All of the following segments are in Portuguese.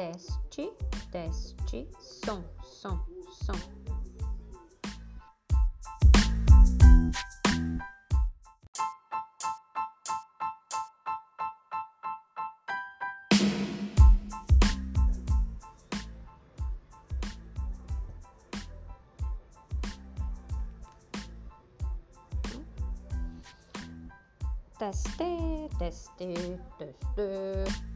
Teste, teste, som, som, som. Teste, teste, teste.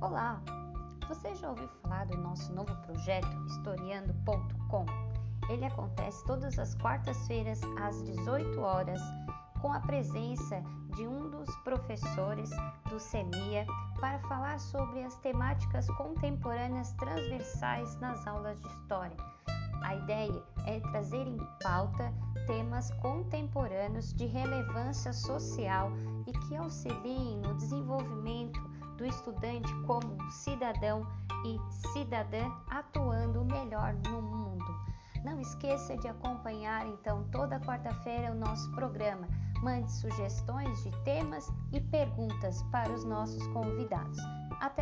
Olá! Você já ouviu falar do nosso novo projeto Historiando.com? Ele acontece todas as quartas-feiras às 18 horas, com a presença de um dos professores do SEMIA para falar sobre as temáticas contemporâneas transversais nas aulas de história. A ideia é trazer em pauta temas contemporâneos de relevância social e que auxiliem no desenvolvimento do estudante como cidadão e cidadã atuando melhor no mundo. Não esqueça de acompanhar então toda quarta-feira o nosso programa. Mande sugestões de temas e perguntas para os nossos convidados. Até!